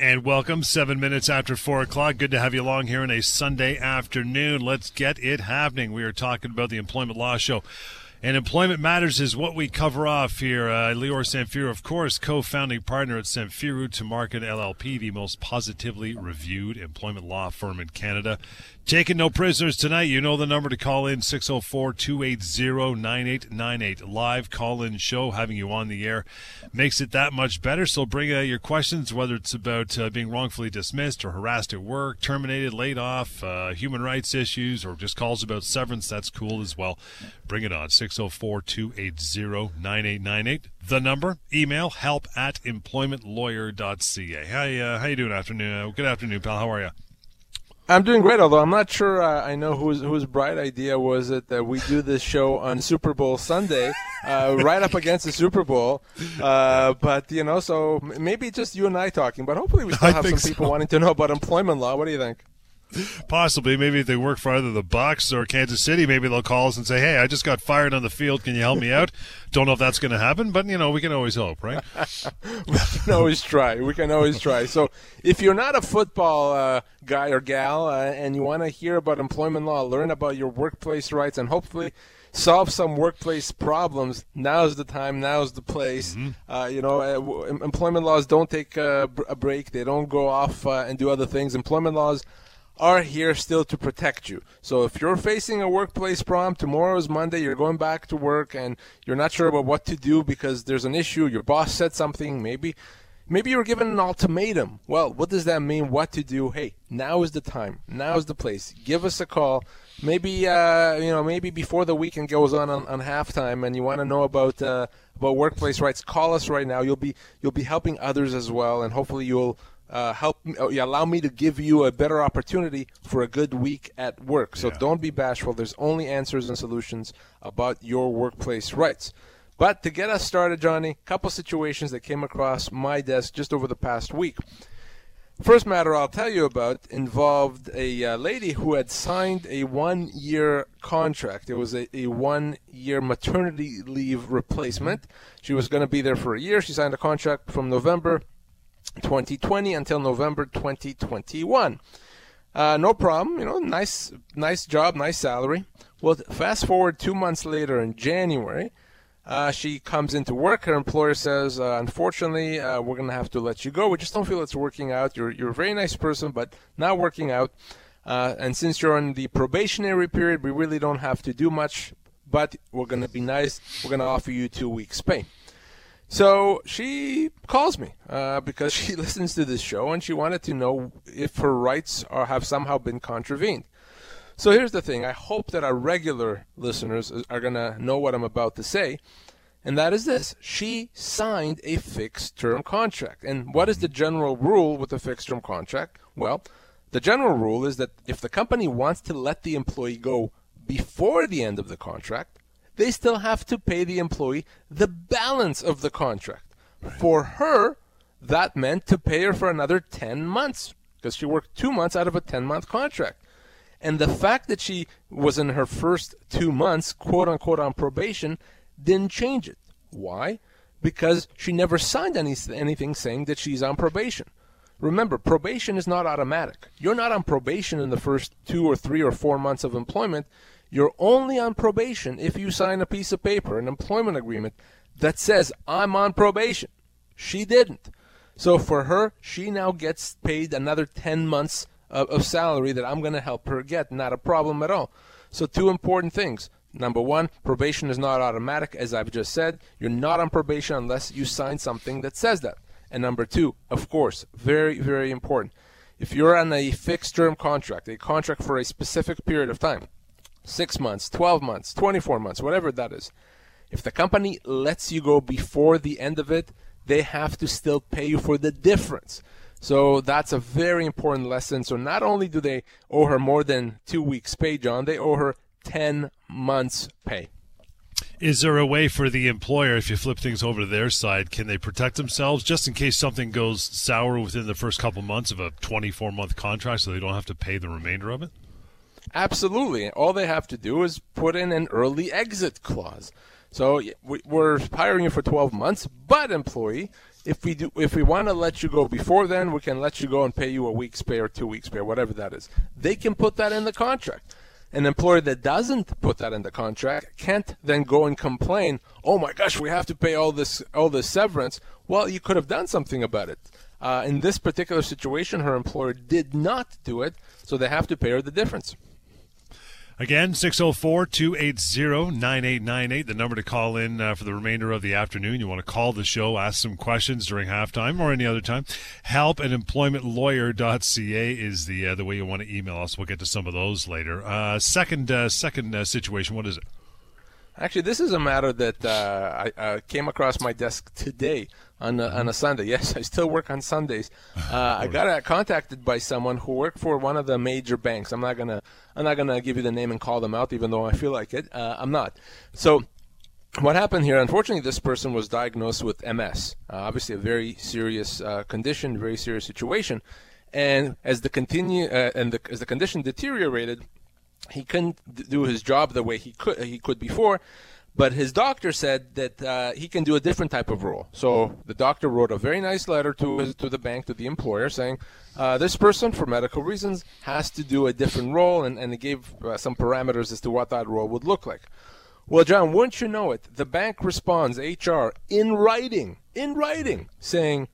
And welcome, seven minutes after four o'clock. Good to have you along here on a Sunday afternoon. Let's get it happening. We are talking about the Employment Law Show. And Employment Matters is what we cover off here. Uh, Lior Samfiru, of course, co-founding partner at Samfiru Tumarkin LLP, the most positively reviewed employment law firm in Canada. Taking no prisoners tonight. You know the number to call in 604-280-9898. Live call-in show having you on the air makes it that much better. So bring uh, your questions, whether it's about uh, being wrongfully dismissed or harassed at work, terminated, laid off, uh, human rights issues, or just calls about severance. That's cool as well. Bring it on 604-280-9898. The number, email help at employmentlawyer.ca. You, uh, how you doing afternoon? Uh, good afternoon, pal. How are you? I'm doing great, although I'm not sure uh, I know whose whose bright idea was it that we do this show on Super Bowl Sunday, uh, right up against the Super Bowl. Uh, but you know, so maybe just you and I talking, but hopefully we still have some people so. wanting to know about employment law. What do you think? Possibly, maybe if they work for either the Bucs or Kansas City, maybe they'll call us and say, "Hey, I just got fired on the field. Can you help me out?" Don't know if that's going to happen, but you know, we can always hope, right? we can always try. We can always try. So, if you're not a football uh, guy or gal uh, and you want to hear about employment law, learn about your workplace rights, and hopefully solve some workplace problems. Now's the time. Now's the place. Mm-hmm. Uh, you know, uh, employment laws don't take a, a, break. They don't go off uh, and do other things. Employment laws are here still to protect you. So if you're facing a workplace problem, tomorrow is Monday, you're going back to work and you're not sure about what to do because there's an issue, your boss said something, maybe maybe you're given an ultimatum. Well, what does that mean? What to do? Hey, now is the time. Now is the place. Give us a call. Maybe uh, you know, maybe before the weekend goes on on, on halftime, and you want to know about uh, about workplace rights. Call us right now. You'll be you'll be helping others as well, and hopefully you'll uh, help uh, allow me to give you a better opportunity for a good week at work. So yeah. don't be bashful. There's only answers and solutions about your workplace rights. But to get us started, Johnny, a couple situations that came across my desk just over the past week. First matter I'll tell you about involved a uh, lady who had signed a one year contract. It was a, a one year maternity leave replacement. She was going to be there for a year. She signed a contract from November 2020 until November 2021. Uh, no problem, you know, nice, nice job, nice salary. Well, fast forward two months later in January, uh, she comes into work. Her employer says, uh, "Unfortunately, uh, we're going to have to let you go. We just don't feel it's working out. You're you're a very nice person, but not working out. Uh, and since you're in the probationary period, we really don't have to do much. But we're going to be nice. We're going to offer you two weeks pay." So she calls me uh, because she listens to this show and she wanted to know if her rights are have somehow been contravened. So here's the thing: I hope that our regular listeners are going to know what I'm about to say, and that is this: she signed a fixed-term contract. And what is the general rule with a fixed-term contract? Well, the general rule is that if the company wants to let the employee go before the end of the contract, they still have to pay the employee the balance of the contract. For her, that meant to pay her for another 10 months because she worked two months out of a 10 month contract. And the fact that she was in her first two months, quote unquote, on probation, didn't change it. Why? Because she never signed any, anything saying that she's on probation. Remember, probation is not automatic. You're not on probation in the first two or three or four months of employment. You're only on probation if you sign a piece of paper, an employment agreement that says, I'm on probation. She didn't. So for her, she now gets paid another 10 months of, of salary that I'm going to help her get. Not a problem at all. So, two important things. Number one, probation is not automatic, as I've just said. You're not on probation unless you sign something that says that. And number two, of course, very, very important. If you're on a fixed term contract, a contract for a specific period of time, six months, 12 months, 24 months, whatever that is. If the company lets you go before the end of it, they have to still pay you for the difference. So that's a very important lesson. So not only do they owe her more than two weeks' pay, John, they owe her 10 months' pay. Is there a way for the employer, if you flip things over to their side, can they protect themselves just in case something goes sour within the first couple months of a 24 month contract so they don't have to pay the remainder of it? Absolutely. All they have to do is put in an early exit clause. So we're hiring you for 12 months, but employee, if we do, if we want to let you go before then, we can let you go and pay you a week's pay or two weeks pay or whatever that is. They can put that in the contract. An employer that doesn't put that in the contract can't then go and complain, "Oh my gosh, we have to pay all this all this severance." Well, you could have done something about it. Uh, in this particular situation, her employer did not do it, so they have to pay her the difference. Again, 604 280 9898, the number to call in uh, for the remainder of the afternoon. You want to call the show, ask some questions during halftime or any other time. Help at employmentlawyer.ca is the uh, the way you want to email us. We'll get to some of those later. Uh, second uh, second uh, situation, what is it? Actually, this is a matter that uh, I came across my desk today on a, on a Sunday. Yes, I still work on Sundays. Uh, I got uh, contacted by someone who worked for one of the major banks. I'm not gonna I'm not gonna give you the name and call them out, even though I feel like it. Uh, I'm not. So. What happened here? Unfortunately, this person was diagnosed with MS. Uh, obviously, a very serious condition, very serious situation. And as the continue and the, as the condition deteriorated, he couldn't do his job the way he could he could before. But his doctor said that uh, he can do a different type of role. So the doctor wrote a very nice letter to his, to the bank, to the employer, saying uh, this person, for medical reasons, has to do a different role, and, and he gave uh, some parameters as to what that role would look like. Well, John, wouldn't you know it? The bank responds, HR, in writing, in writing, saying,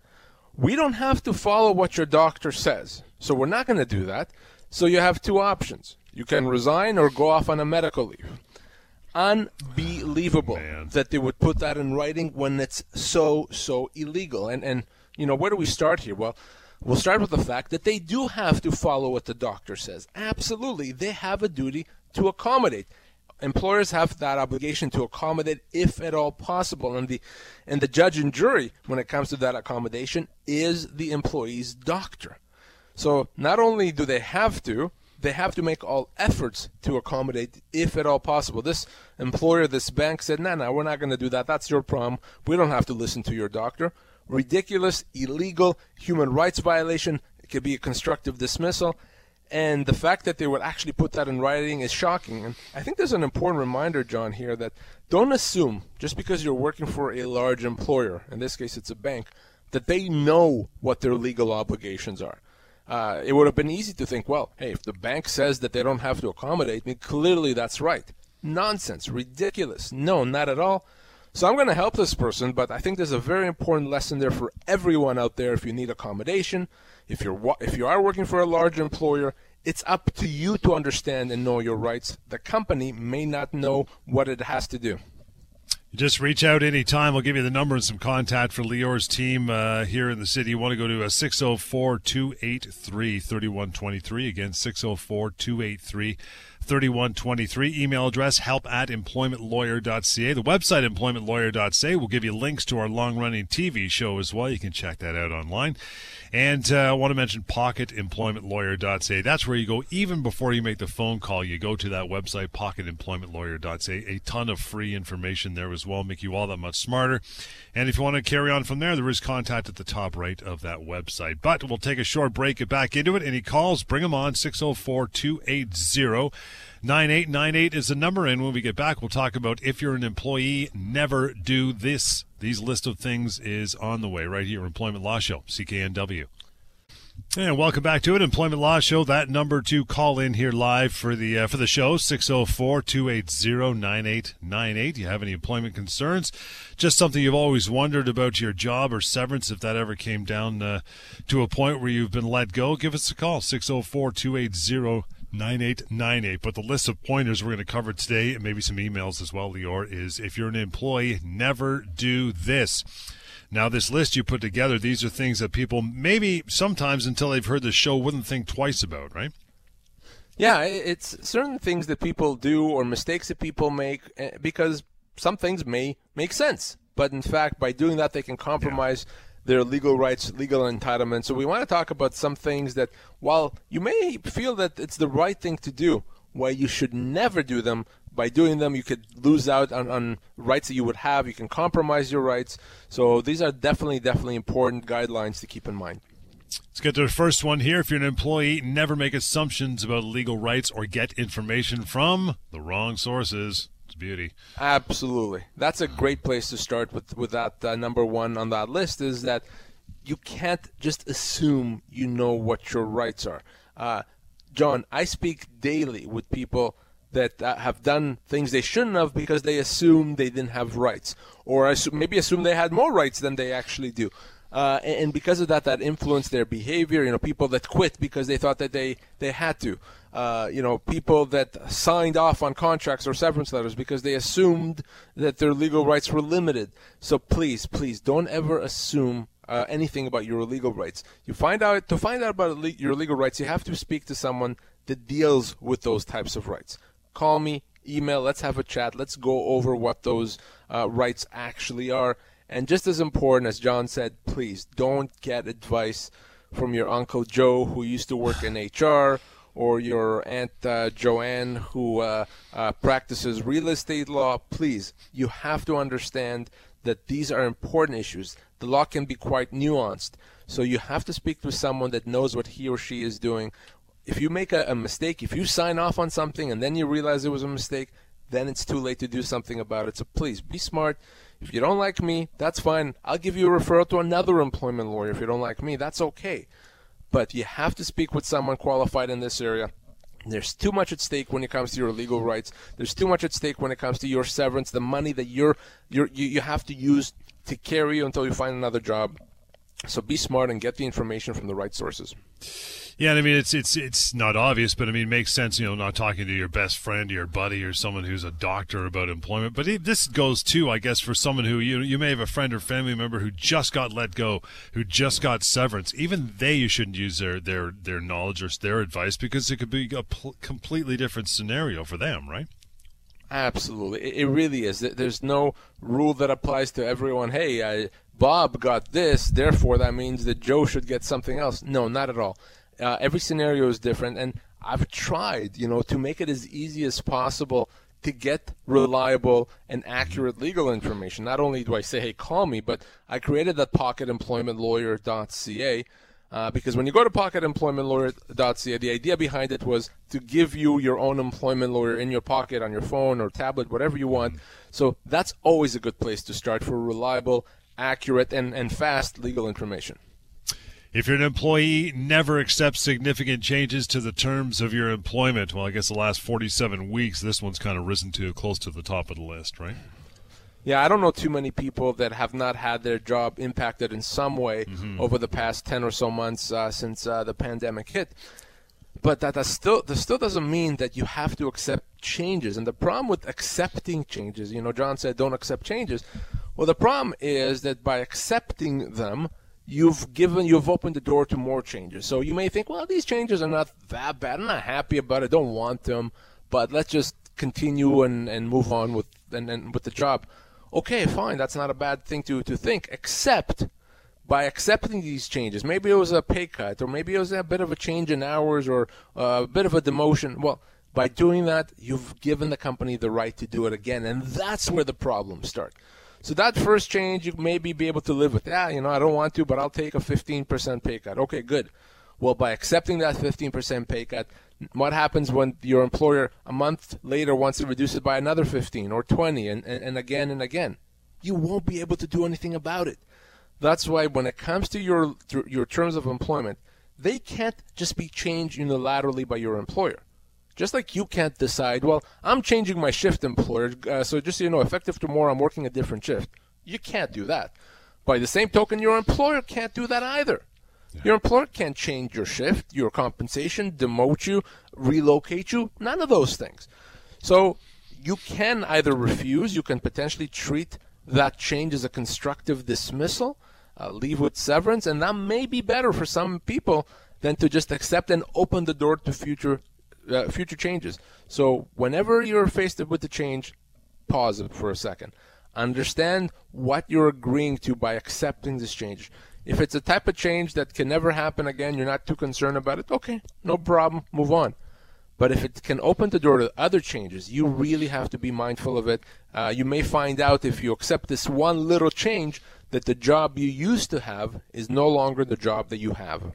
we don't have to follow what your doctor says, so we're not going to do that. So you have two options you can resign or go off on a medical leave. Unbelievable Man. that they would put that in writing when it's so so illegal. And and you know where do we start here? Well, we'll start with the fact that they do have to follow what the doctor says. Absolutely, they have a duty to accommodate employers have that obligation to accommodate if at all possible and the and the judge and jury when it comes to that accommodation is the employee's doctor so not only do they have to they have to make all efforts to accommodate if at all possible. This employer, this bank said, no, no, we're not going to do that. That's your problem. We don't have to listen to your doctor. Ridiculous, illegal, human rights violation. It could be a constructive dismissal. And the fact that they would actually put that in writing is shocking. And I think there's an important reminder, John, here that don't assume just because you're working for a large employer, in this case it's a bank, that they know what their legal obligations are uh, it would have been easy to think, well, hey, if the bank says that they don't have to accommodate me, clearly that's right. Nonsense, ridiculous. No, not at all. So I'm going to help this person, but I think there's a very important lesson there for everyone out there. If you need accommodation, if you're if you are working for a large employer, it's up to you to understand and know your rights. The company may not know what it has to do. Just reach out anytime. We'll give you the number and some contact for Lior's team uh, here in the city. You want to go to 604 283 3123. Again, 604 283 3123. Email address help at employmentlawyer.ca. The website employmentlawyer.ca will give you links to our long running TV show as well. You can check that out online. And uh, I want to mention pocketemploymentlawyer.ca. That's where you go even before you make the phone call. You go to that website, pocketemploymentlawyer.ca. A ton of free information there as well, make you all that much smarter. And if you want to carry on from there, there is contact at the top right of that website. But we'll take a short break, get back into it. Any calls, bring them on 604 280 9898 is the number. And when we get back, we'll talk about if you're an employee, never do this. These list of things is on the way right here, Employment Law Show, CKNW. And welcome back to it, Employment Law Show. That number to call in here live for the uh, for the show 604-280-9898. You have any employment concerns? Just something you've always wondered about your job or severance if that ever came down uh, to a point where you've been let go, give us a call 604-280 9898. But the list of pointers we're going to cover today, and maybe some emails as well, Lior, is if you're an employee, never do this. Now, this list you put together, these are things that people maybe sometimes until they've heard the show wouldn't think twice about, right? Yeah, it's certain things that people do or mistakes that people make eh, because some things may make sense. But in fact, by doing that, they can compromise yeah their legal rights, legal entitlements. So we want to talk about some things that, while you may feel that it's the right thing to do, why you should never do them. By doing them, you could lose out on, on rights that you would have. You can compromise your rights. So these are definitely, definitely important guidelines to keep in mind. Let's get to the first one here. If you're an employee, never make assumptions about legal rights or get information from the wrong sources. Beauty. Absolutely, that's a great place to start with. With that uh, number one on that list is that you can't just assume you know what your rights are. Uh, John, I speak daily with people that uh, have done things they shouldn't have because they assumed they didn't have rights, or assume, maybe assume they had more rights than they actually do. Uh, and, because of that, that influenced their behavior. You know, people that quit because they thought that they, they had to. Uh, you know, people that signed off on contracts or severance letters because they assumed that their legal rights were limited. So please, please, don't ever assume uh, anything about your legal rights. You find out to find out about your legal rights, you have to speak to someone that deals with those types of rights. Call me, email, let's have a chat, let's go over what those uh, rights actually are. And just as important as John said, please don't get advice from your uncle Joe who used to work in HR or your aunt uh, Joanne who uh, uh, practices real estate law. Please, you have to understand that these are important issues. The law can be quite nuanced. So you have to speak to someone that knows what he or she is doing. If you make a, a mistake, if you sign off on something and then you realize it was a mistake, then it's too late to do something about it. So please be smart. If you don't like me, that's fine. I'll give you a referral to another employment lawyer. If you don't like me, that's okay. But you have to speak with someone qualified in this area. There's too much at stake when it comes to your legal rights. There's too much at stake when it comes to your severance, the money that you're, you're you, you have to use to carry you until you find another job. So be smart and get the information from the right sources. Yeah, I mean it's it's it's not obvious, but I mean it makes sense. You know, not talking to your best friend, your buddy, or someone who's a doctor about employment. But it, this goes too, I guess, for someone who you you may have a friend or family member who just got let go, who just got severance. Even they, you shouldn't use their their their knowledge or their advice because it could be a pl- completely different scenario for them, right? Absolutely, it, it really is. There's no rule that applies to everyone. Hey, I, Bob got this, therefore that means that Joe should get something else. No, not at all. Uh, every scenario is different, and I've tried, you know, to make it as easy as possible to get reliable and accurate legal information. Not only do I say, hey, call me, but I created that pocketemploymentlawyer.ca uh, because when you go to pocketemploymentlawyer.ca, the idea behind it was to give you your own employment lawyer in your pocket, on your phone or tablet, whatever you want. So that's always a good place to start for reliable, accurate, and, and fast legal information. If you're an employee, never accept significant changes to the terms of your employment. Well, I guess the last 47 weeks, this one's kind of risen to close to the top of the list, right? Yeah, I don't know too many people that have not had their job impacted in some way mm-hmm. over the past 10 or so months uh, since uh, the pandemic hit. But that, that still that still doesn't mean that you have to accept changes. And the problem with accepting changes, you know, John said don't accept changes. Well, the problem is that by accepting them, you've given you've opened the door to more changes. So you may think, well, these changes are not that bad. I'm not happy about it. Don't want them, but let's just continue and, and move on with and, and with the job. Okay, fine. That's not a bad thing to to think. Except by accepting these changes, maybe it was a pay cut, or maybe it was a bit of a change in hours, or a bit of a demotion. Well. By doing that, you've given the company the right to do it again, and that's where the problems start. So that first change you maybe be able to live with. Yeah, you know, I don't want to, but I'll take a 15% pay cut. Okay, good. Well, by accepting that 15% pay cut, what happens when your employer a month later wants to reduce it by another 15 or 20 and, and, and again and again? You won't be able to do anything about it. That's why when it comes to your your terms of employment, they can't just be changed unilaterally by your employer. Just like you can't decide, well, I'm changing my shift employer, uh, so just so you know, effective tomorrow, I'm working a different shift. You can't do that. By the same token, your employer can't do that either. Yeah. Your employer can't change your shift, your compensation, demote you, relocate you, none of those things. So you can either refuse, you can potentially treat that change as a constructive dismissal, uh, leave with severance, and that may be better for some people than to just accept and open the door to future uh, future changes. So whenever you're faced with the change, pause it for a second. Understand what you're agreeing to by accepting this change. If it's a type of change that can never happen again, you're not too concerned about it, okay, no problem, move on. But if it can open the door to other changes, you really have to be mindful of it. Uh, you may find out if you accept this one little change that the job you used to have is no longer the job that you have.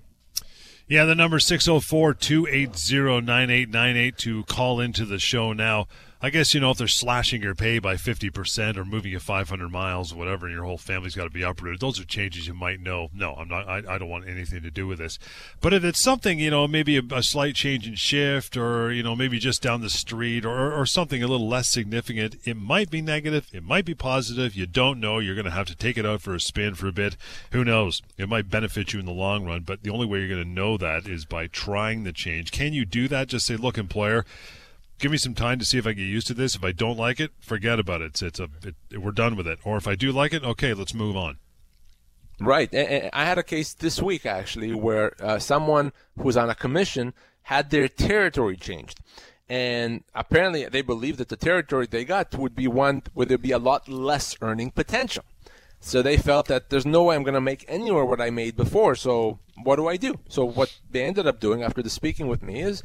Yeah, the number 604 280 9898 to call into the show now. I guess you know if they're slashing your pay by fifty percent or moving you five hundred miles whatever, and your whole family's got to be uprooted. Those are changes you might know. No, I'm not. I, I don't want anything to do with this. But if it's something, you know, maybe a, a slight change in shift, or you know, maybe just down the street, or or something a little less significant, it might be negative. It might be positive. You don't know. You're going to have to take it out for a spin for a bit. Who knows? It might benefit you in the long run. But the only way you're going to know that is by trying the change. Can you do that? Just say, look, employer give me some time to see if I get used to this. If I don't like it, forget about it. It's, a it, we're done with it. Or if I do like it, okay, let's move on. Right. I had a case this week actually where uh, someone who's on a commission had their territory changed. And apparently they believed that the territory they got would be one where there'd be a lot less earning potential. So they felt that there's no way I'm going to make anywhere what I made before. So what do I do? So what they ended up doing after the speaking with me is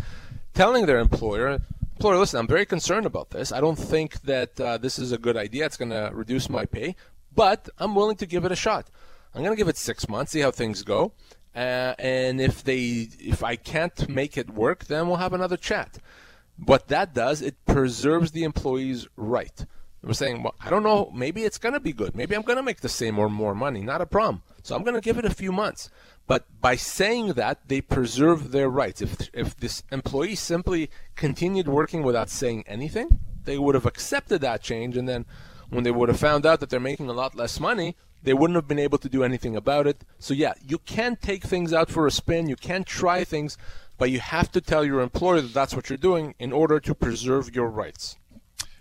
telling their employer, employer, listen, I'm very concerned about this. I don't think that uh, this is a good idea. It's going to reduce my pay, but I'm willing to give it a shot. I'm going to give it six months, see how things go, uh, and if they, if I can't make it work, then we'll have another chat. What that does, it preserves the employee's right. We're saying, well, I don't know, maybe it's going to be good. Maybe I'm going to make the same or more money. Not a problem. So I'm going to give it a few months. But by saying that, they preserve their rights. If, if this employee simply continued working without saying anything, they would have accepted that change. And then when they would have found out that they're making a lot less money, they wouldn't have been able to do anything about it. So, yeah, you can take things out for a spin, you can try things, but you have to tell your employer that that's what you're doing in order to preserve your rights.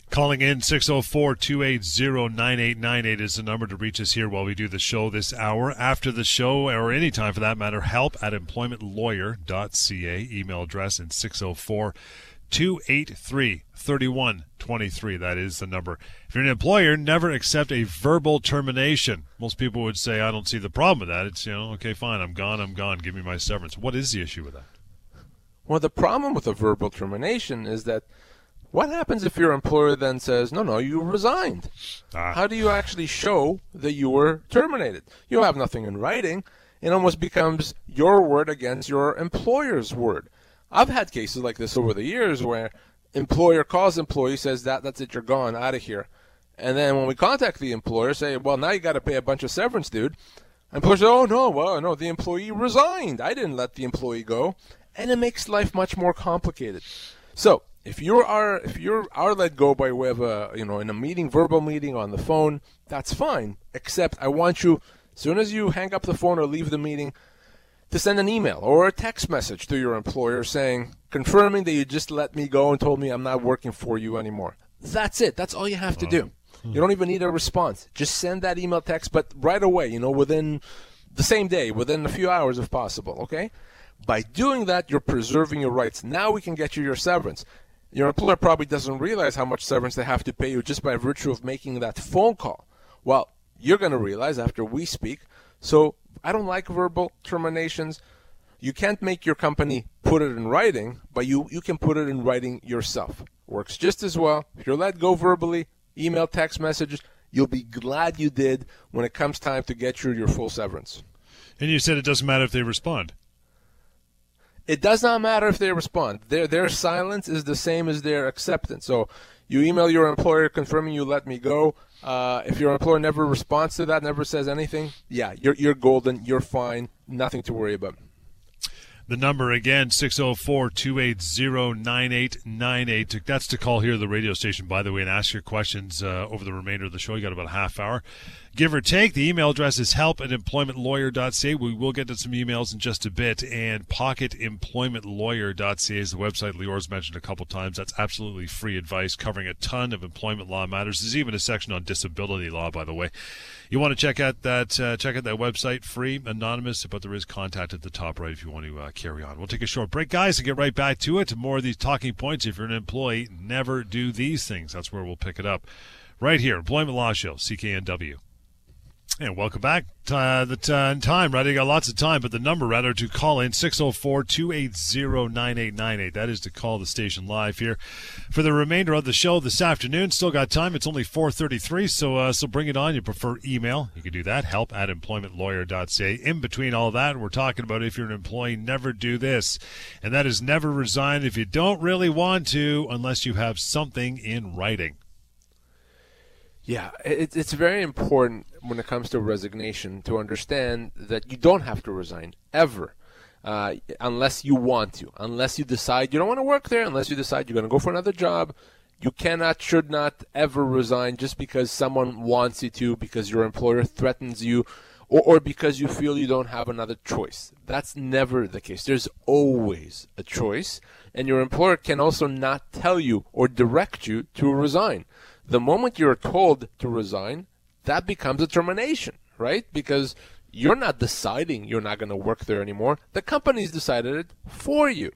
Calling in 604 280 9898 is the number to reach us here while we do the show this hour. After the show, or any time for that matter, help at employmentlawyer.ca. Email address in 604 283 3123. That is the number. If you're an employer, never accept a verbal termination. Most people would say, I don't see the problem with that. It's, you know, okay, fine, I'm gone, I'm gone, give me my severance. What is the issue with that? Well, the problem with a verbal termination is that what happens if your employer then says, no, no, you resigned? Ah. How do you actually show that you were terminated? You have nothing in writing. It almost becomes your word against your employer's word. I've had cases like this over the years where employer calls employee, says that that's it, you're gone, out of here. And then when we contact the employer, say, well, now you got to pay a bunch of severance, dude. Employer says, oh, no, well, no, the employee resigned. I didn't let the employee go. And it makes life much more complicated. So if you are if you are let go by way of a you know in a meeting, verbal meeting on the phone, that's fine. Except I want you, as soon as you hang up the phone or leave the meeting, to send an email or a text message to your employer saying confirming that you just let me go and told me I'm not working for you anymore. That's it. That's all you have to do. Hmm. You don't even need a response. Just send that email text, but right away, you know, within the same day, within a few hours if possible, okay? By doing that, you're preserving your rights. Now we can get you your severance. Your employer probably doesn't realize how much severance they have to pay you just by virtue of making that phone call. Well, you're going to realize after we speak. So I don't like verbal terminations. You can't make your company put it in writing, but you, you can put it in writing yourself. Works just as well. If you're let go verbally, email, text messages, you'll be glad you did when it comes time to get you your full severance. And you said it doesn't matter if they respond. It does not matter if they respond. Their their silence is the same as their acceptance. So you email your employer confirming you let me go. Uh, if your employer never responds to that, never says anything, yeah, you're you're golden. You're fine. Nothing to worry about. The number again, 604 280 9898. That's to call here the radio station, by the way, and ask your questions uh, over the remainder of the show. You got about a half hour give or take. The email address is help at employmentlawyer.ca. We will get to some emails in just a bit. And pocketemploymentlawyer.ca is the website Lior's mentioned a couple times. That's absolutely free advice covering a ton of employment law matters. There's even a section on disability law, by the way. You want to check out that uh, check out that website, free, anonymous, but there is contact at the top right if you want to uh, carry on. We'll take a short break, guys, and get right back to it. More of these talking points. If you're an employee, never do these things. That's where we'll pick it up. Right here, Employment Law Show, CKNW. And welcome back. Uh, the t- time, right? You got lots of time, but the number, rather, to call in 604 280 9898. That is to call the station live here for the remainder of the show this afternoon. Still got time. It's only 433, so uh, so bring it on. You prefer email? You can do that. Help at employmentlawyer.ca. In between all that, we're talking about if you're an employee, never do this. And that is never resign if you don't really want to, unless you have something in writing. Yeah, it, it's very important when it comes to resignation to understand that you don't have to resign ever. Uh, unless you want to, unless you decide you don't want to work there, unless you decide you're going to go for another job, you cannot, should not ever resign just because someone wants you to, because your employer threatens you, or, or because you feel you don't have another choice. That's never the case. There's always a choice, and your employer can also not tell you or direct you to resign. The moment you're told to resign, that becomes a termination, right? Because you're not deciding you're not going to work there anymore. The company's decided it for you.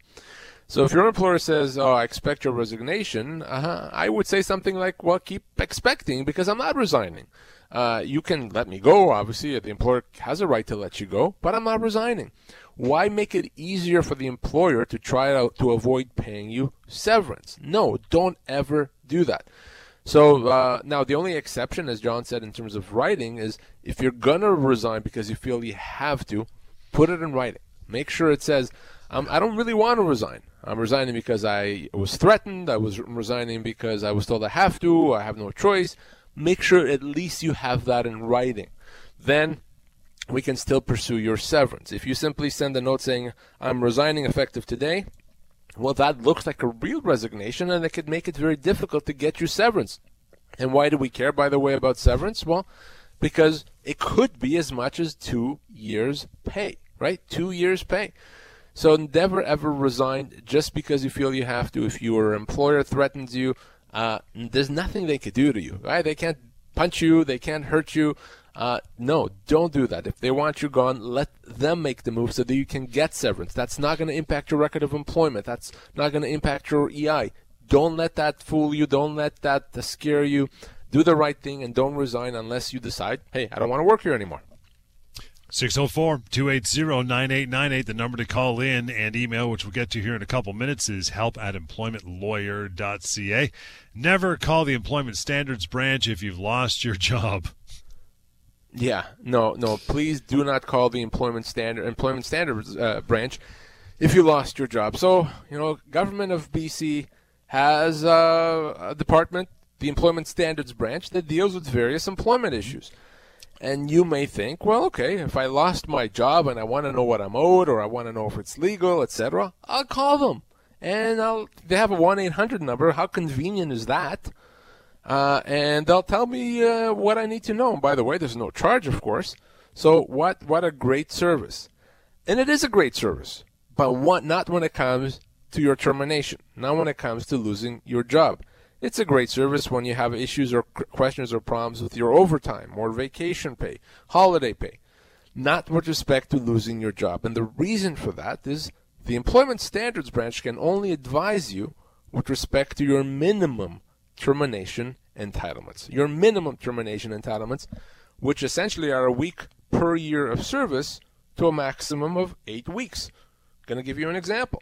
So if your employer says, "Oh, I expect your resignation," uh-huh, I would say something like, "Well, keep expecting because I'm not resigning. Uh, you can let me go. Obviously, the employer has a right to let you go, but I'm not resigning. Why make it easier for the employer to try to, to avoid paying you severance? No, don't ever do that. So uh, now the only exception, as John said, in terms of writing, is if you're gonna resign because you feel you have to, put it in writing. Make sure it says, um, "I don't really want to resign. I'm resigning because I was threatened. I was resigning because I was told I have to. I have no choice." Make sure at least you have that in writing. Then we can still pursue your severance. If you simply send a note saying, I'm resigning effective today, well, that looks like a real resignation, and it could make it very difficult to get you severance. And why do we care, by the way, about severance? Well, because it could be as much as two years' pay, right? Two years' pay. So never ever resign just because you feel you have to. If your employer threatens you, uh, there's nothing they could do to you, right? They can't punch you, they can't hurt you. Uh, no, don't do that. If they want you gone, let them make the move so that you can get severance. That's not going to impact your record of employment. That's not going to impact your EI. Don't let that fool you. Don't let that scare you. Do the right thing and don't resign unless you decide, hey, I don't want to work here anymore. 604 280 9898. The number to call in and email, which we'll get to here in a couple minutes, is help at employmentlawyer.ca. Never call the Employment Standards Branch if you've lost your job. Yeah, no, no. Please do not call the employment standard employment standards uh, branch if you lost your job. So you know, government of BC has uh, a department, the employment standards branch, that deals with various employment issues. And you may think, well, okay, if I lost my job and I want to know what I'm owed, or I want to know if it's legal, etc., I'll call them, and I'll. They have a one eight hundred number. How convenient is that? Uh, and they'll tell me uh, what I need to know. And by the way, there's no charge, of course. So what? What a great service, and it is a great service, but what? Not when it comes to your termination. Not when it comes to losing your job. It's a great service when you have issues or questions or problems with your overtime or vacation pay, holiday pay. Not with respect to losing your job. And the reason for that is the Employment Standards Branch can only advise you with respect to your minimum termination entitlements. Your minimum termination entitlements, which essentially are a week per year of service to a maximum of eight weeks. Going to give you an example.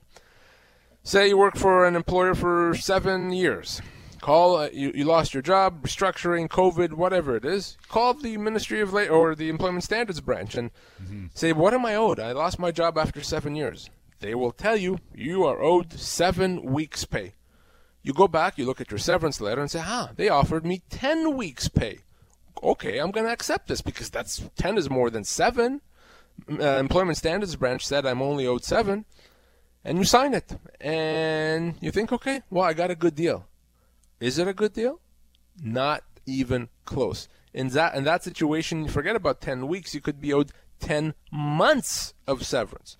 Say you work for an employer for seven years. Call uh, you, you lost your job, restructuring, COVID, whatever it is. Call the Ministry of Labor or the Employment Standards Branch and mm-hmm. say, "What am I owed? I lost my job after seven years." They will tell you you are owed seven weeks' pay. You go back, you look at your severance letter and say, ah, they offered me 10 weeks pay. Okay, I'm going to accept this because that's 10 is more than 7. Uh, Employment Standards Branch said I'm only owed 7. And you sign it. And you think, okay, well, I got a good deal. Is it a good deal? Not even close. In that, in that situation, forget about 10 weeks, you could be owed 10 months of severance.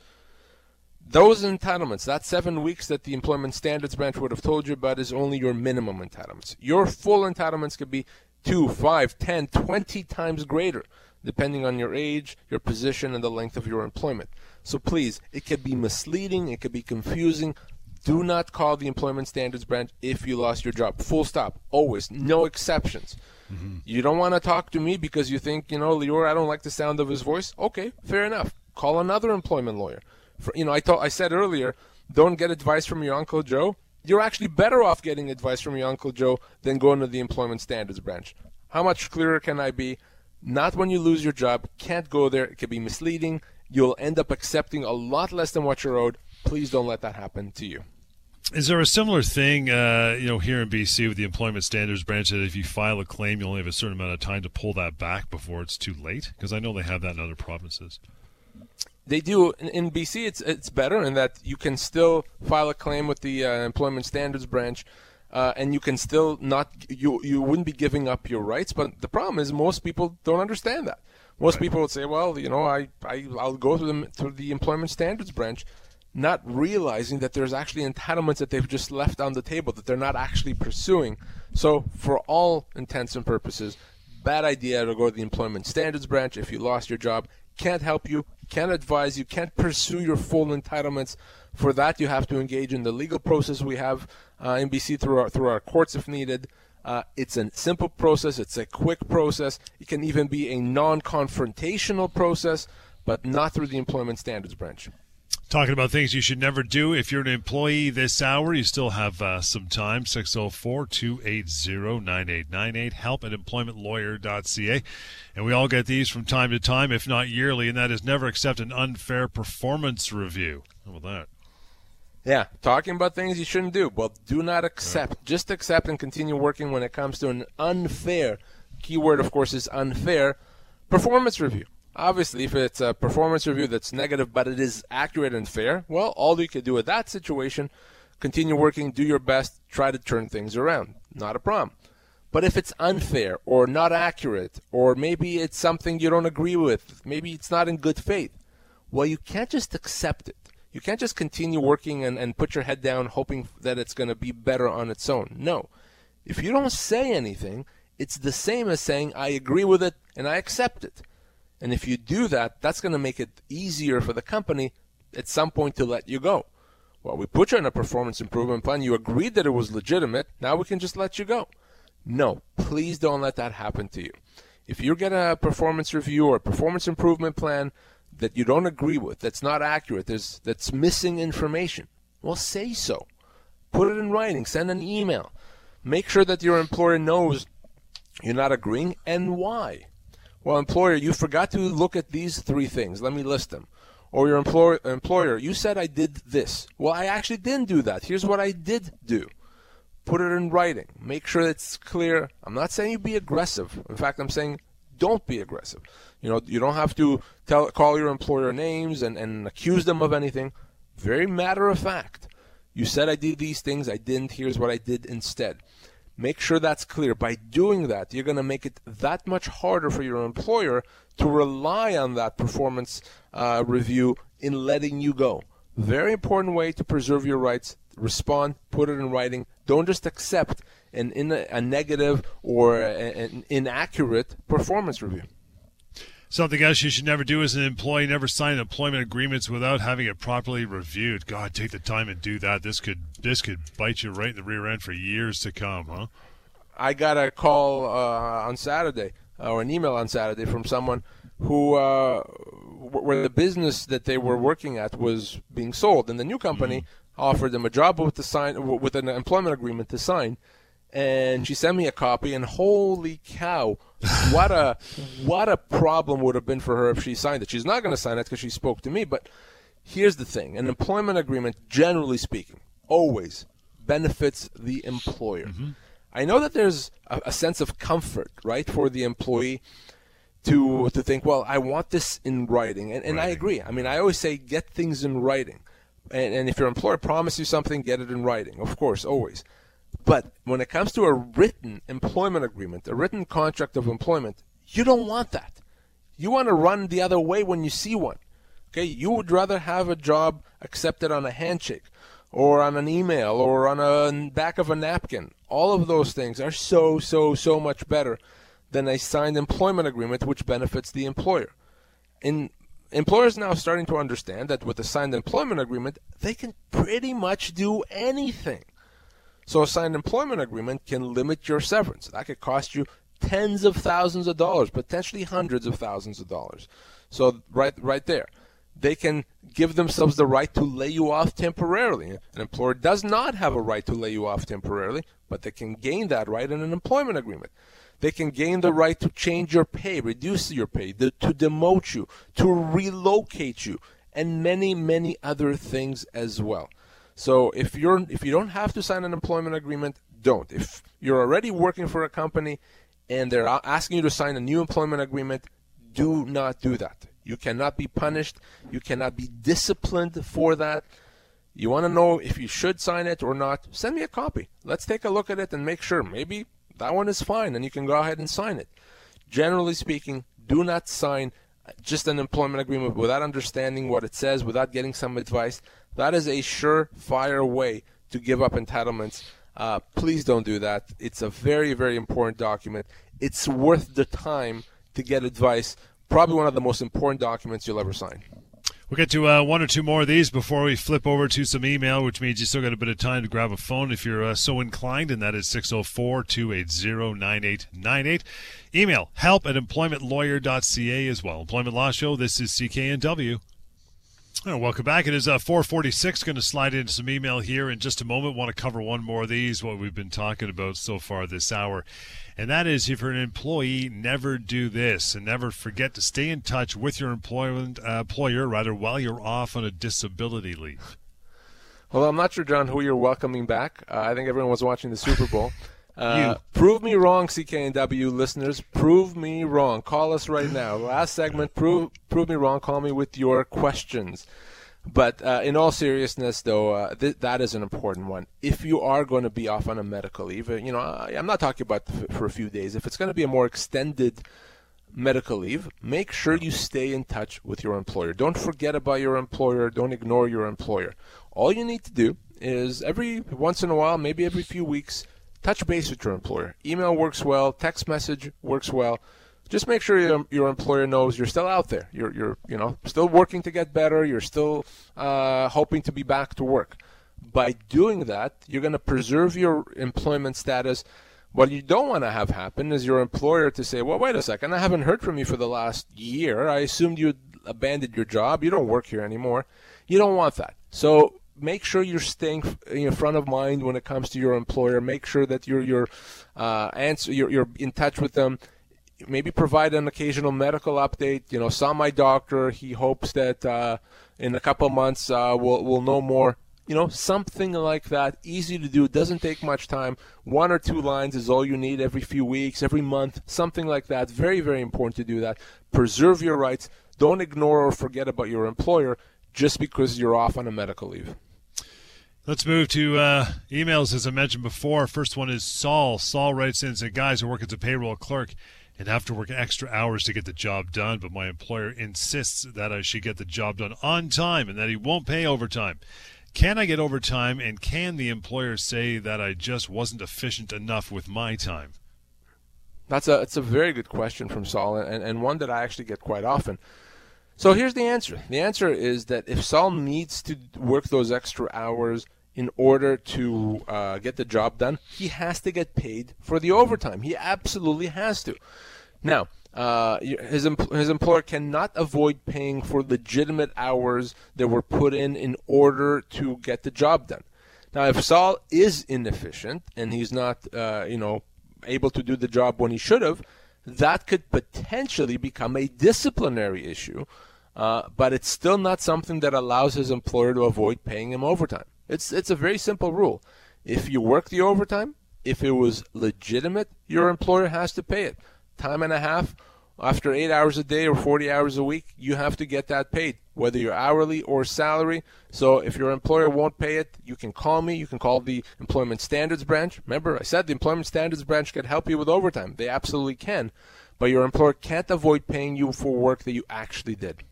Those entitlements, that seven weeks that the Employment Standards Branch would have told you about, is only your minimum entitlements. Your full entitlements could be two, five, ten, twenty times greater, depending on your age, your position, and the length of your employment. So please, it could be misleading, it could be confusing. Do not call the Employment Standards Branch if you lost your job. Full stop. Always. No exceptions. Mm-hmm. You don't want to talk to me because you think, you know, Lior, I don't like the sound of his voice. Okay, fair enough. Call another employment lawyer. For, you know, I thought I said earlier, don't get advice from your Uncle Joe. You're actually better off getting advice from your Uncle Joe than going to the Employment Standards Branch. How much clearer can I be? Not when you lose your job. Can't go there. It could be misleading. You'll end up accepting a lot less than what you're owed. Please don't let that happen to you. Is there a similar thing, uh, you know, here in BC with the Employment Standards Branch that if you file a claim, you only have a certain amount of time to pull that back before it's too late? Because I know they have that in other provinces. They do in, in BC. It's it's better in that you can still file a claim with the uh, Employment Standards Branch, uh, and you can still not you you wouldn't be giving up your rights. But the problem is most people don't understand that. Most right. people would say, well, you know, I, I I'll go to the to the Employment Standards Branch not realizing that there's actually entitlements that they've just left on the table that they're not actually pursuing. So, for all intents and purposes, bad idea to go to the Employment Standards Branch if you lost your job. Can't help you, can't advise you, can't pursue your full entitlements. For that, you have to engage in the legal process we have uh, in BC through our, through our courts if needed. Uh, it's a simple process, it's a quick process. It can even be a non confrontational process, but not through the Employment Standards Branch. Talking about things you should never do. If you're an employee this hour, you still have uh, some time. 604 280 9898. Help at employmentlawyer.ca. And we all get these from time to time, if not yearly, and that is never accept an unfair performance review. How about that? Yeah, talking about things you shouldn't do. Well, do not accept. Just accept and continue working when it comes to an unfair, keyword, of course, is unfair performance review. Obviously, if it's a performance review that's negative, but it is accurate and fair, well, all you can do with that situation, continue working, do your best, try to turn things around. Not a problem. But if it's unfair or not accurate, or maybe it's something you don't agree with, maybe it's not in good faith, well, you can't just accept it. You can't just continue working and, and put your head down hoping that it's going to be better on its own. No. If you don't say anything, it's the same as saying, I agree with it and I accept it. And if you do that, that's going to make it easier for the company at some point to let you go. Well, we put you on a performance improvement plan. You agreed that it was legitimate. Now we can just let you go. No, please don't let that happen to you. If you get a performance review or a performance improvement plan that you don't agree with, that's not accurate, there's, that's missing information, well, say so. Put it in writing, send an email. Make sure that your employer knows you're not agreeing and why. Well, employer, you forgot to look at these three things. Let me list them. Or your employer, employer, you said I did this. Well, I actually didn't do that. Here's what I did do. Put it in writing. Make sure it's clear. I'm not saying you be aggressive. In fact, I'm saying don't be aggressive. You know, you don't have to tell call your employer names and, and accuse them of anything. Very matter of fact. You said I did these things, I didn't. Here's what I did instead. Make sure that's clear. By doing that, you're going to make it that much harder for your employer to rely on that performance uh, review in letting you go. Very important way to preserve your rights. Respond, put it in writing. Don't just accept an, in a, a negative or an inaccurate performance review. Something else you should never do as an employee: never sign employment agreements without having it properly reviewed. God, take the time and do that. This could this could bite you right in the rear end for years to come, huh? I got a call uh, on Saturday or an email on Saturday from someone who uh, where the business that they were working at was being sold, and the new company mm-hmm. offered them a job with the sign with an employment agreement to sign and she sent me a copy and holy cow what a what a problem would have been for her if she signed it. She's not going to sign it because she spoke to me but here's the thing. An employment agreement generally speaking always benefits the employer. Mm-hmm. i know that there's a, a, sense of comfort right for the employee to to think well i want this in writing. And, and i agree. I mean i always say get things in writing. And, and if your employer promises you something get it in writing. Of course always but when it comes to a written employment agreement, a written contract of employment, you don't want that. You want to run the other way when you see one. Okay, you would rather have a job accepted on a handshake or on an email or on a back of a napkin. All of those things are so so so much better than a signed employment agreement which benefits the employer. In employers now starting to understand that with a signed employment agreement, they can pretty much do anything. So a signed employment agreement can limit your severance. That could cost you tens of thousands of dollars, potentially hundreds of thousands of dollars. So right right there. They can give themselves the right to lay you off temporarily. An employer does not have a right to lay you off temporarily, but they can gain that right in an employment agreement. They can gain the right to change your pay, reduce your pay, to demote you, to relocate you, and many, many other things as well. So if you're if you don't have to sign an employment agreement, don't. If you're already working for a company and they're asking you to sign a new employment agreement, do not do that. You cannot be punished. You cannot be disciplined for that. You want to know if you should sign it or not? Send me a copy. Let's take a look at it and make sure. Maybe that one is fine and you can go ahead and sign it. Generally speaking, do not sign just an employment agreement without understanding what it says, without getting some advice. That is a surefire way to give up entitlements. Uh, please don't do that. It's a very, very important document. It's worth the time to get advice. Probably one of the most important documents you'll ever sign. We'll get to uh, one or two more of these before we flip over to some email, which means you still got a bit of time to grab a phone if you're uh, so inclined, and that is 604 280 9898. Email help at employmentlawyer.ca as well. Employment Law Show, this is CKNW. Oh, welcome back. It is uh, 446. Going to slide into some email here in just a moment. Want to cover one more of these, what we've been talking about so far this hour and that is if you're an employee, never do this and never forget to stay in touch with your employment uh, employer rather while you're off on a disability leave. Well, I'm not sure, John, who you're welcoming back. Uh, I think everyone was watching the Super Bowl. Uh, prove me wrong, CKNW listeners. Prove me wrong. Call us right now. Last segment. Prove prove me wrong. Call me with your questions. But uh, in all seriousness, though, uh, th- that is an important one. If you are going to be off on a medical leave, uh, you know, I, am not talking about f- for a few days. If it's going to be a more extended medical leave, make sure you stay in touch with your employer. Don't forget about your employer. Don't ignore your employer. All you need to do is every once in a while, maybe every few weeks, touch base with your employer. Email works well. Text message works well just make sure your, your employer knows you're still out there. You're, you're you know still working to get better. You're still uh, hoping to be back to work. By doing that, you're going to preserve your employment status. What you don't want to have happen is your employer to say, "Well, wait a second, I haven't heard from you for the last year. I assumed you abandoned your job. You don't work here anymore." You don't want that. So make sure you're staying in front of mind when it comes to your employer. Make sure that you're you're uh, answer you're, you're in touch with them maybe provide an occasional medical update. You know, saw my doctor. He hopes that uh, in a couple months uh, we'll we'll know more. You know, something like that. Easy to do. It Doesn't take much time. One or two lines is all you need every few weeks, every month, something like that. Very very important to do that. Preserve your rights. Don't ignore or forget about your employer just because you're off on a medical leave. Let's move to uh, emails, as I mentioned before. First one is Saul. Saul writes in and says, Guys, I work as a payroll clerk and have to work extra hours to get the job done, but my employer insists that I should get the job done on time and that he won't pay overtime. Can I get overtime, and can the employer say that I just wasn't efficient enough with my time? That's a it's a very good question from Saul, and, and one that I actually get quite often. So here's the answer. The answer is that if Saul needs to work those extra hours in order to uh, get the job done, he has to get paid for the overtime. He absolutely has to. Now, uh, his his employer cannot avoid paying for legitimate hours that were put in in order to get the job done. Now, if Saul is inefficient and he's not, uh, you know, able to do the job when he should have, that could potentially become a disciplinary issue. Uh, but it's still not something that allows his employer to avoid paying him overtime. It's it's a very simple rule. If you work the overtime, if it was legitimate, your employer has to pay it. Time and a half after 8 hours a day or 40 hours a week, you have to get that paid, whether you're hourly or salary. So if your employer won't pay it, you can call me, you can call the employment standards branch. Remember, I said the employment standards branch can help you with overtime. They absolutely can. But your employer can't avoid paying you for work that you actually did.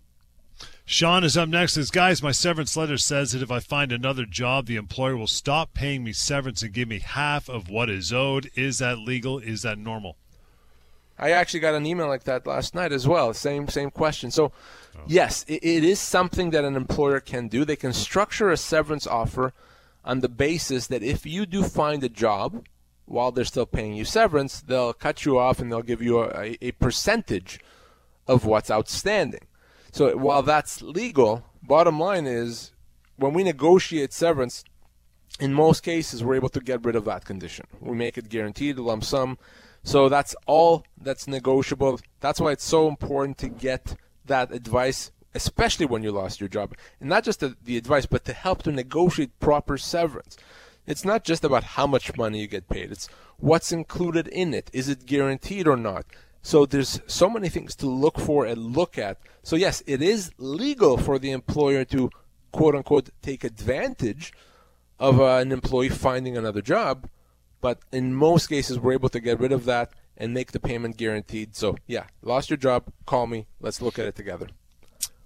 Sean is up next. As guys, my severance letter says that if I find another job, the employer will stop paying me severance and give me half of what is owed. Is that legal? Is that normal? I actually got an email like that last night as well. Same same question. So, oh. yes, it, it is something that an employer can do. They can structure a severance offer on the basis that if you do find a job while they're still paying you severance, they'll cut you off and they'll give you a, a percentage of what's outstanding. So while that's legal, bottom line is when we negotiate severance, in most cases we're able to get rid of that condition. We make it guaranteed, lump sum so that's all that's negotiable. That's why it's so important to get that advice, especially when you lost your job. And not just the, the advice, but to help to negotiate proper severance. It's not just about how much money you get paid, it's what's included in it. Is it guaranteed or not? So there's so many things to look for and look at. So yes, it is legal for the employer to quote unquote take advantage of uh, an employee finding another job, but in most cases, we're able to get rid of that and make the payment guaranteed. So, yeah, lost your job, call me. Let's look at it together.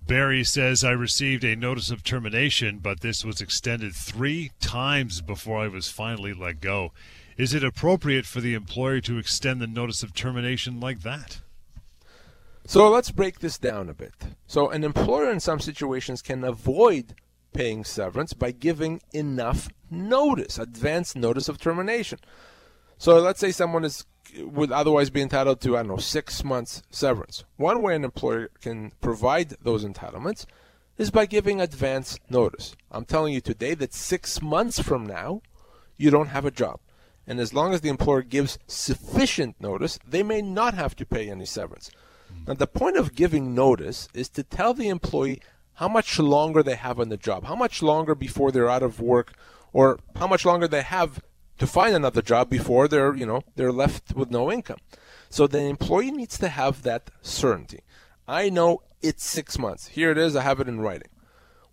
Barry says, I received a notice of termination, but this was extended three times before I was finally let go. Is it appropriate for the employer to extend the notice of termination like that? So let's break this down a bit. So, an employer in some situations can avoid paying severance by giving enough notice, advance notice of termination. So let's say someone is would otherwise be entitled to I don't know six months severance. One way an employer can provide those entitlements is by giving advance notice. I'm telling you today that six months from now, you don't have a job. And as long as the employer gives sufficient notice, they may not have to pay any severance. Now, the point of giving notice is to tell the employee how much longer they have on the job, how much longer before they're out of work, or how much longer they have to find another job before they're, you know, they're left with no income. So the employee needs to have that certainty. I know it's six months. Here it is. I have it in writing.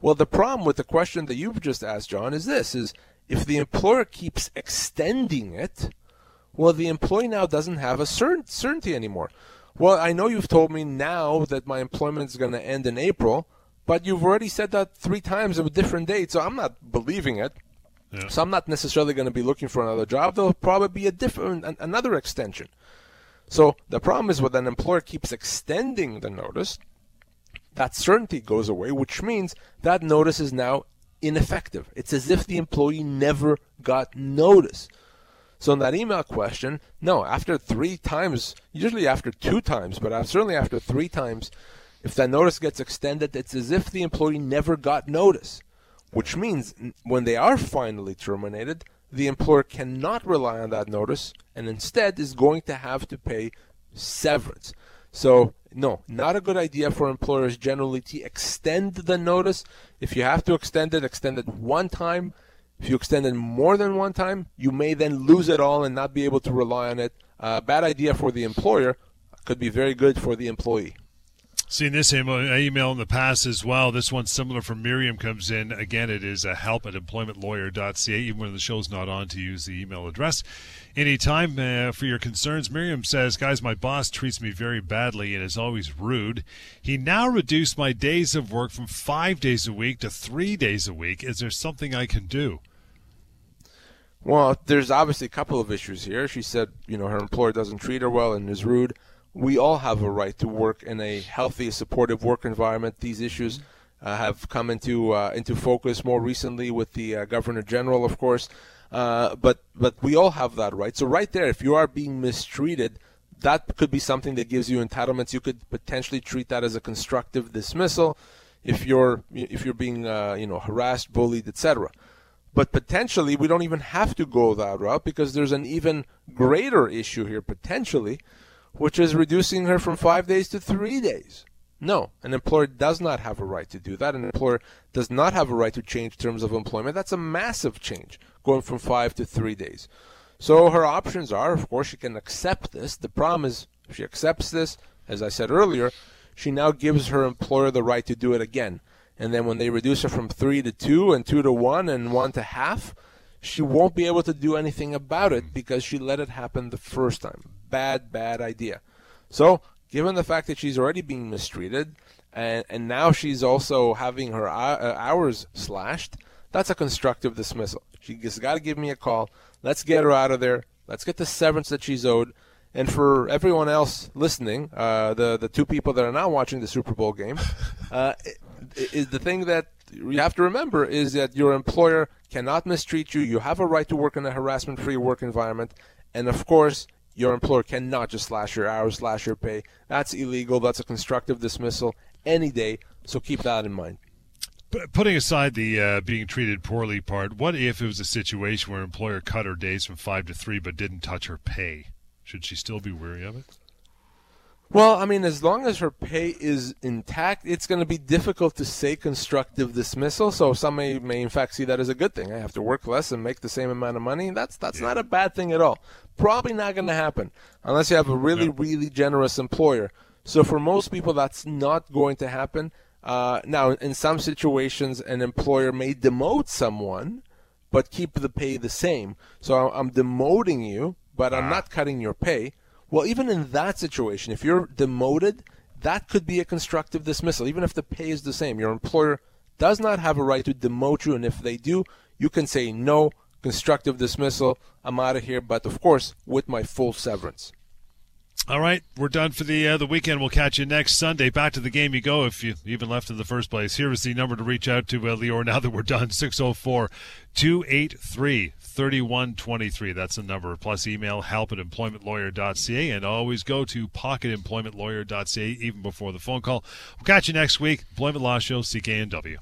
Well, the problem with the question that you've just asked, John, is this: is if the employer keeps extending it, well, the employee now doesn't have a certain certainty anymore. Well, I know you've told me now that my employment is going to end in April, but you've already said that three times of a different date, so I'm not believing it. Yeah. So I'm not necessarily going to be looking for another job. There'll probably be a different another extension. So the problem is when an employer keeps extending the notice, that certainty goes away, which means that notice is now ineffective. It's as if the employee never got notice. So in that email question, no, after three times, usually after two times, but certainly after three times, if that notice gets extended, it's as if the employee never got notice, which means when they are finally terminated, the employer cannot rely on that notice and instead is going to have to pay severance. So, no, not a good idea for employers generally to extend the notice. If you have to extend it, extend it one time. If you extend it more than one time, you may then lose it all and not be able to rely on it. Uh, bad idea for the employer, could be very good for the employee. Seen this email in the past as well. This one similar from Miriam comes in. Again, it is a help at employmentlawyer.ca, even when the show's not on to use the email address. Anytime uh, for your concerns. Miriam says, Guys, my boss treats me very badly and is always rude. He now reduced my days of work from five days a week to three days a week. Is there something I can do? Well, there's obviously a couple of issues here. She said, you know, her employer doesn't treat her well and is rude we all have a right to work in a healthy, supportive work environment. These issues uh, have come into uh, into focus more recently with the uh, Governor General, of course. Uh, but but we all have that right. So right there, if you are being mistreated, that could be something that gives you entitlements. You could potentially treat that as a constructive dismissal if you're if you're being uh, you know harassed, bullied, etc. But potentially, we don't even have to go that route because there's an even greater issue here potentially which is reducing her from five days to three days. No, an employer does not have a right to do that. An employer does not have a right to change terms of employment. That's a massive change, going from five to three days. So her options are, of course, she can accept this. The problem is, if she accepts this, as I said earlier, she now gives her employer the right to do it again. And then when they reduce her from three to two, and two to one, and one to half, she won't be able to do anything about it because she let it happen the first time bad, bad idea. So, given the fact that she's already being mistreated, and, and now she's also having her uh, hours slashed, that's a constructive dismissal. She's got to give me a call. Let's get her out of there. Let's get the severance that she's owed. And for everyone else listening, uh, the the two people that are not watching the Super Bowl game, uh, is the thing that you have to remember is that your employer cannot mistreat you. You have a right to work in a harassment-free work environment, and of course, your employer cannot just slash your hours, slash your pay. That's illegal. That's a constructive dismissal any day. So keep that in mind. Putting aside the uh, being treated poorly part, what if it was a situation where employer cut her days from five to three but didn't touch her pay? Should she still be wary of it? Well, I mean, as long as her pay is intact, it's going to be difficult to say constructive dismissal. So some may, may in fact see that as a good thing. I have to work less and make the same amount of money. That's that's yeah. not a bad thing at all. Probably not going to happen unless you have a really really generous employer. So for most people, that's not going to happen. Uh, now, in some situations, an employer may demote someone, but keep the pay the same. So I'm demoting you, but I'm ah. not cutting your pay. Well, even in that situation, if you're demoted, that could be a constructive dismissal, even if the pay is the same. Your employer does not have a right to demote you, and if they do, you can say no, constructive dismissal, I'm out of here, but of course, with my full severance. All right, we're done for the uh, the weekend. We'll catch you next Sunday. Back to the game you go if you even left in the first place. Here is the number to reach out to uh, Lior now that we're done 604 283 3123. That's the number. Plus email help at employmentlawyer.ca and always go to pocketemploymentlawyer.ca even before the phone call. We'll catch you next week. Employment Law Show, CKNW.